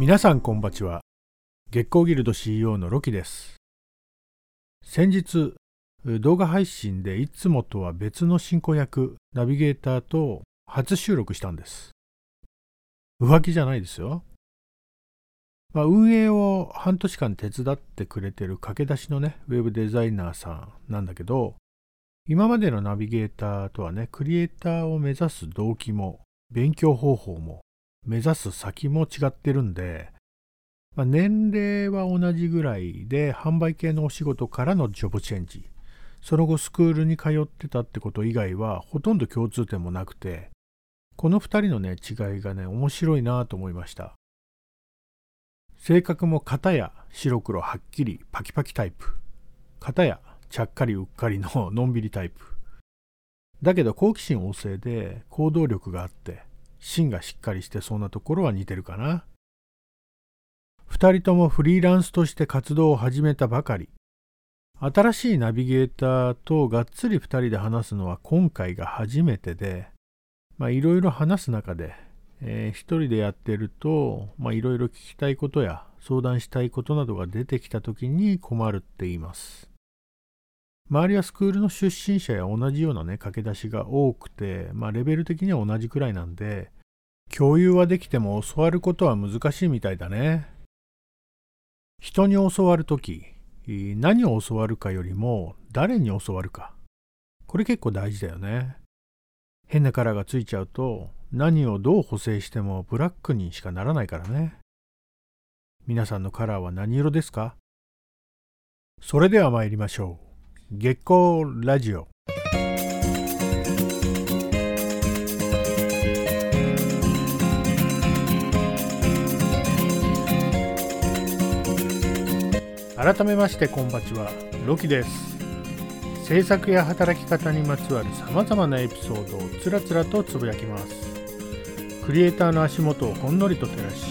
皆さんこんばちは。月光ギルド CEO のロキです。先日動画配信でいつもとは別の進行役ナビゲーターと初収録したんです。浮気じゃないですよ、まあ、運営を半年間手伝ってくれてる駆け出しのねウェブデザイナーさんなんだけど今までのナビゲーターとはねクリエイターを目指す動機も勉強方法も目指す先も違ってるんでまあ、年齢は同じぐらいで販売系のお仕事からのジョブチェンジ。その後スクールに通ってたってこと以外はほとんど共通点もなくてこの2人のね違いがね面白いなと思いました。性格も型や白黒はっきりパキパキタイプ。型やちゃっかりうっかりののんびりタイプ。だけど好奇心旺盛で行動力があって芯がしっかりしてそうなところは似てるかな2人ともフリーランスとして活動を始めたばかり。新しいナビゲーターとがっつり2人で話すのは今回が初めてで、いろいろ話す中で、えー、一人でやってると、いろいろ聞きたいことや相談したいことなどが出てきた時に困るって言います。周りはスクールの出身者や同じようなね、駆け出しが多くて、まあ、レベル的には同じくらいなんで、共有はできても教わることは難しいみたいだね。人に教わるとき、何を教わるかよりも誰に教わるか。これ結構大事だよね。変なカラーがついちゃうと何をどう補正してもブラックにしかならないからね。皆さんのカラーは何色ですか？それでは参りましょう。月光ラジオ。改めましてこんばちはロキです。制作や働き方にまつわるさまざまなエピソードをつらつらとつぶやきます。クリエイターの足元をほんのりと照らし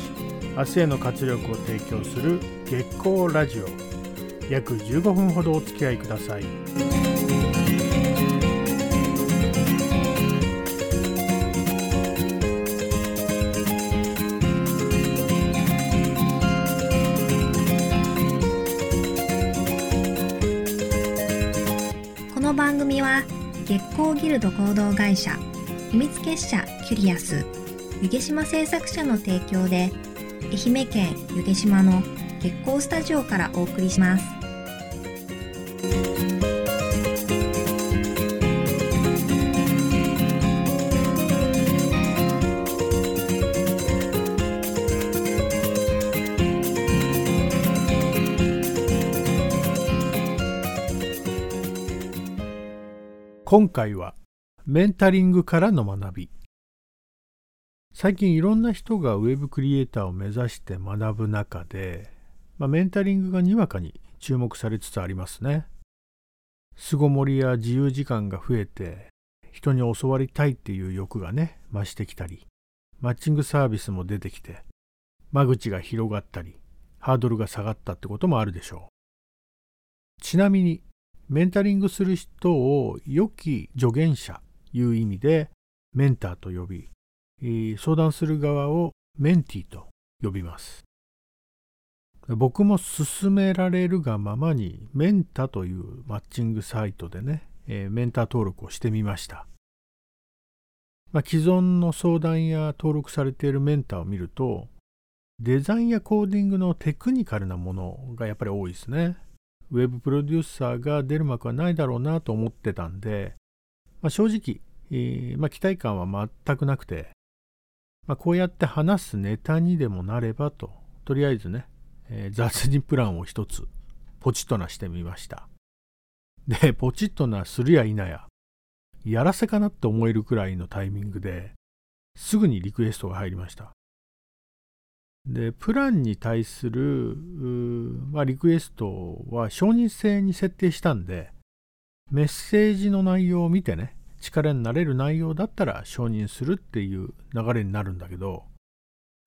明日への活力を提供する月光ラジオ。約15分ほどお付き合いください番組は月光ギルド合同会社秘密結社キュリアス湯気島製作者の提供で愛媛県湯気島の月光スタジオからお送りします。今回はメンタリングからの学び。最近いろんな人がウェブクリエイターを目指して学ぶ中で、まあ、メンタリングがにわかに注目されつつありますね。巣ごもりや自由時間が増えて人に教わりたいっていう欲がね増してきたりマッチングサービスも出てきて間口が広がったりハードルが下がったってこともあるでしょう。ちなみにメンタリングする人を良き助言者という意味でメンターと呼び、相談する側をメンティーと呼びます。僕も勧められるがままにメンタというマッチングサイトでね、え、メンター登録をしてみました。まあ、既存の相談や登録されているメンターを見ると、デザインやコーディングのテクニカルなものがやっぱり多いですね。ウェブプロデューサーが出る幕はないだろうなと思ってたんで、まあ、正直、えー、まあ、期待感は全くなくて、まあ、こうやって話すネタにでもなればと、とりあえずね、えー、雑にプランを一つ、ポチッとなしてみました。で、ポチッとなするや否や、やらせかなって思えるくらいのタイミングで、すぐにリクエストが入りました。で、プランに対する、まあ、リクエストは承認制に設定したんで、メッセージの内容を見てね、力になれる内容だったら承認するっていう流れになるんだけど、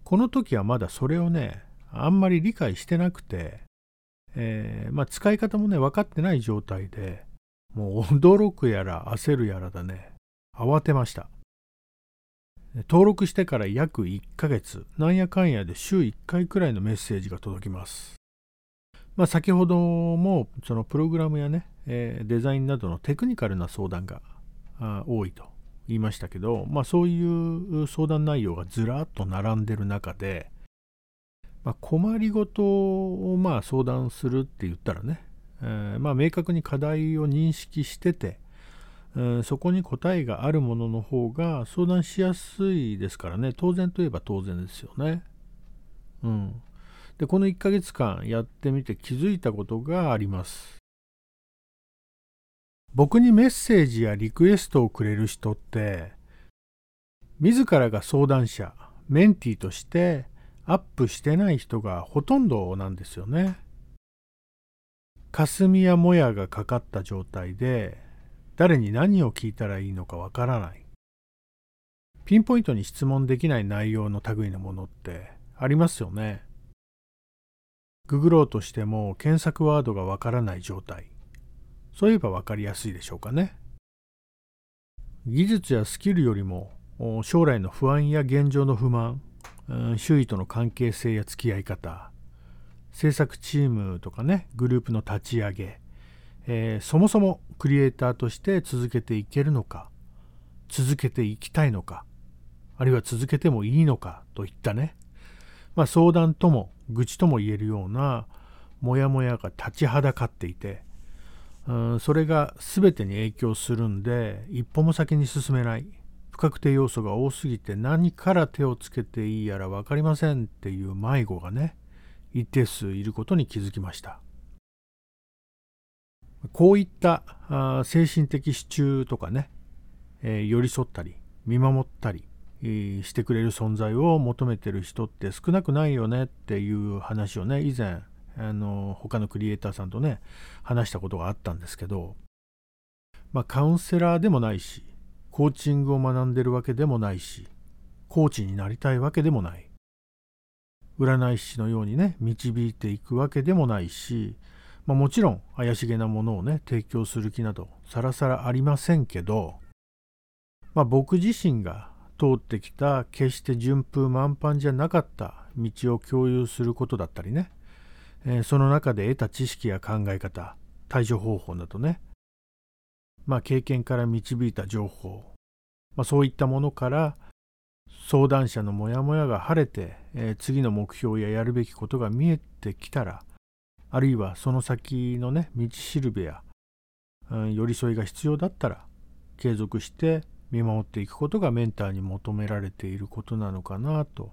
この時はまだそれをね、あんまり理解してなくて、えー、まあ、使い方もね、分かってない状態で、もう驚くやら焦るやらだね、慌てました。登録してから約1ヶ月。なんやかんやで週1回くらいのメッセージが届きます。まあ、先ほどもそのプログラムやね、え、デザインなどのテクニカルな相談が多いと言いましたけど、まあ、そういう相談内容がずらっと並んでる中で、まあ、困りごとをまあ相談するって言ったらね、えー、まあ明確に課題を認識してて、えー、そこに答えがあるものの方が相談しやすいですからね当然といえば当然ですよね。うん、でこの1ヶ月間やってみて気づいたことがあります。僕にメッセージやリクエストをくれる人って自らが相談者メンティーとしてアップしてない人がほとんどなんですよね。霞やもやがかかった状態で誰に何を聞いたらいいのかわからない。ピンポイントに質問できない内容の類のものってありますよね。ググろうとしても検索ワードがわからない状態。そういえば分かりやすいでしょうかね。技術やスキルよりも将来の不安や現状の不満、周囲との関係性や付き合い方、制作チームとかね、グループの立ち上げ、えー、そもそもクリエイターとして続けていけるのか、続けていきたいのか、あるいは続けてもいいのかといったね、まあ、相談とも愚痴とも言えるようなモヤモヤが立ちはだかっていて、うんそれが全てに影響するんで一歩も先に進めない不確定要素が多すぎて何から手をつけていいやら分かりませんっていう迷子がね一定数いることに気づきました。こういった精神的支柱とかね、えー、寄り添ったり見守ったり、えー、してくれる存在を求めてる人って少なくないよねっていう話をね以前あの他のクリエイターさんとね話したことがあったんですけど、まあ、カウンセラーでもないしコーチングを学んでるわけでもないしコーチになりたいわけでもない。占い師のようにね導いていくわけでもないし、まあ、もちろん怪しげなものをね提供する気などさらさらありませんけど、まあ、僕自身が通ってきた決して順風満帆じゃなかった道を共有することだったりねえー、その中で得た知識や考え方対処方法などねまあ経験から導いた情報、まあ、そういったものから相談者のモヤモヤが晴れて、えー、次の目標ややるべきことが見えてきたらあるいはその先のね道しるべや、うん、寄り添いが必要だったら継続して見守っていくことがメンターに求められていることなのかなと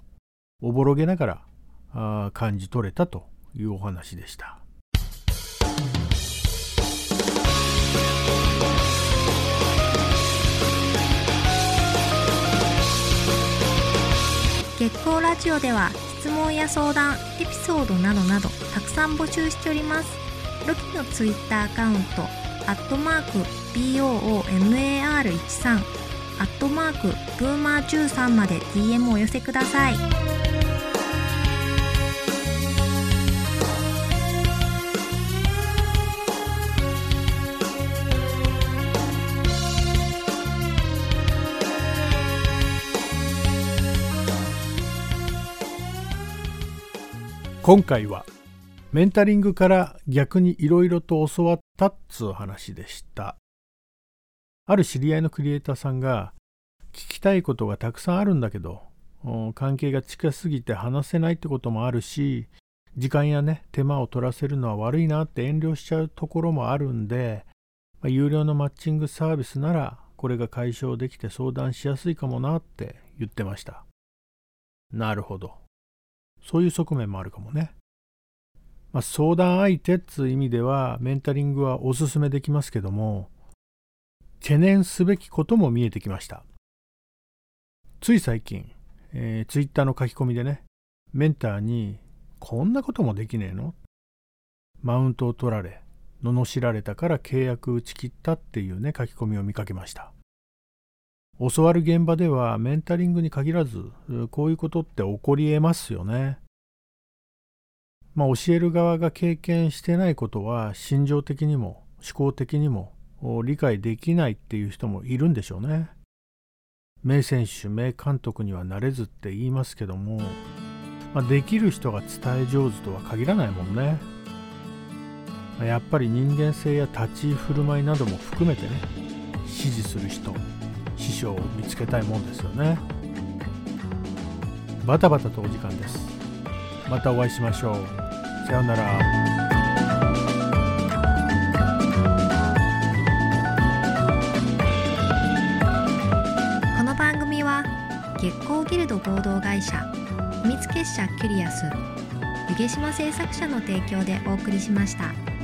おぼろげながらあ感じ取れたというお話でした。月光ラジオでは質問や相談エピソードなどなどさん募集しておりますロキのツイッターアカウントアットマーク BOOMAR13 アットマークブーマー13まで DM をお寄せください。今回はメンタリングから逆にいろいろと教わったっつう話でした。ある知り合いのクリエイターさんが聞きたいことがたくさんあるんだけど関係が近すぎて話せないってこともあるし時間やね手間を取らせるのは悪いなって遠慮しちゃうところもあるんで、まあ、有料のマッチングサービスならこれが解消できて相談しやすいかもなって言ってました。なるほど。そういう側面もあるかもね。まあ、相談相手っつう意味ではメンタリングはおすすめできますけども懸念すべきことも見えてきました。つい最近、えー、ツイッターの書き込みでねメンターにこんなこともできねえの？マウントを取られ罵られたから契約打ち切ったっていうね書き込みを見かけました。教わる現場ではメンタリングに限らずこういうことって起こりえますよね。まあ、教える側が経験してないことは心情的にも思考的にも理解できないっていう人もいるんでしょうね。名選手名監督にはなれずって言いますけども、まあ、できる人が伝え上手とは限らないもんね。やっぱり人間性や立ち居振る舞いなども含めてね支持する人師匠を見つけたいもんですよね。バタバタとお時間です。またお会いしましょう。さようならこの番組は月光ギルド合同会社秘密結社キュリアス湯毛島製作者の提供でお送りしました。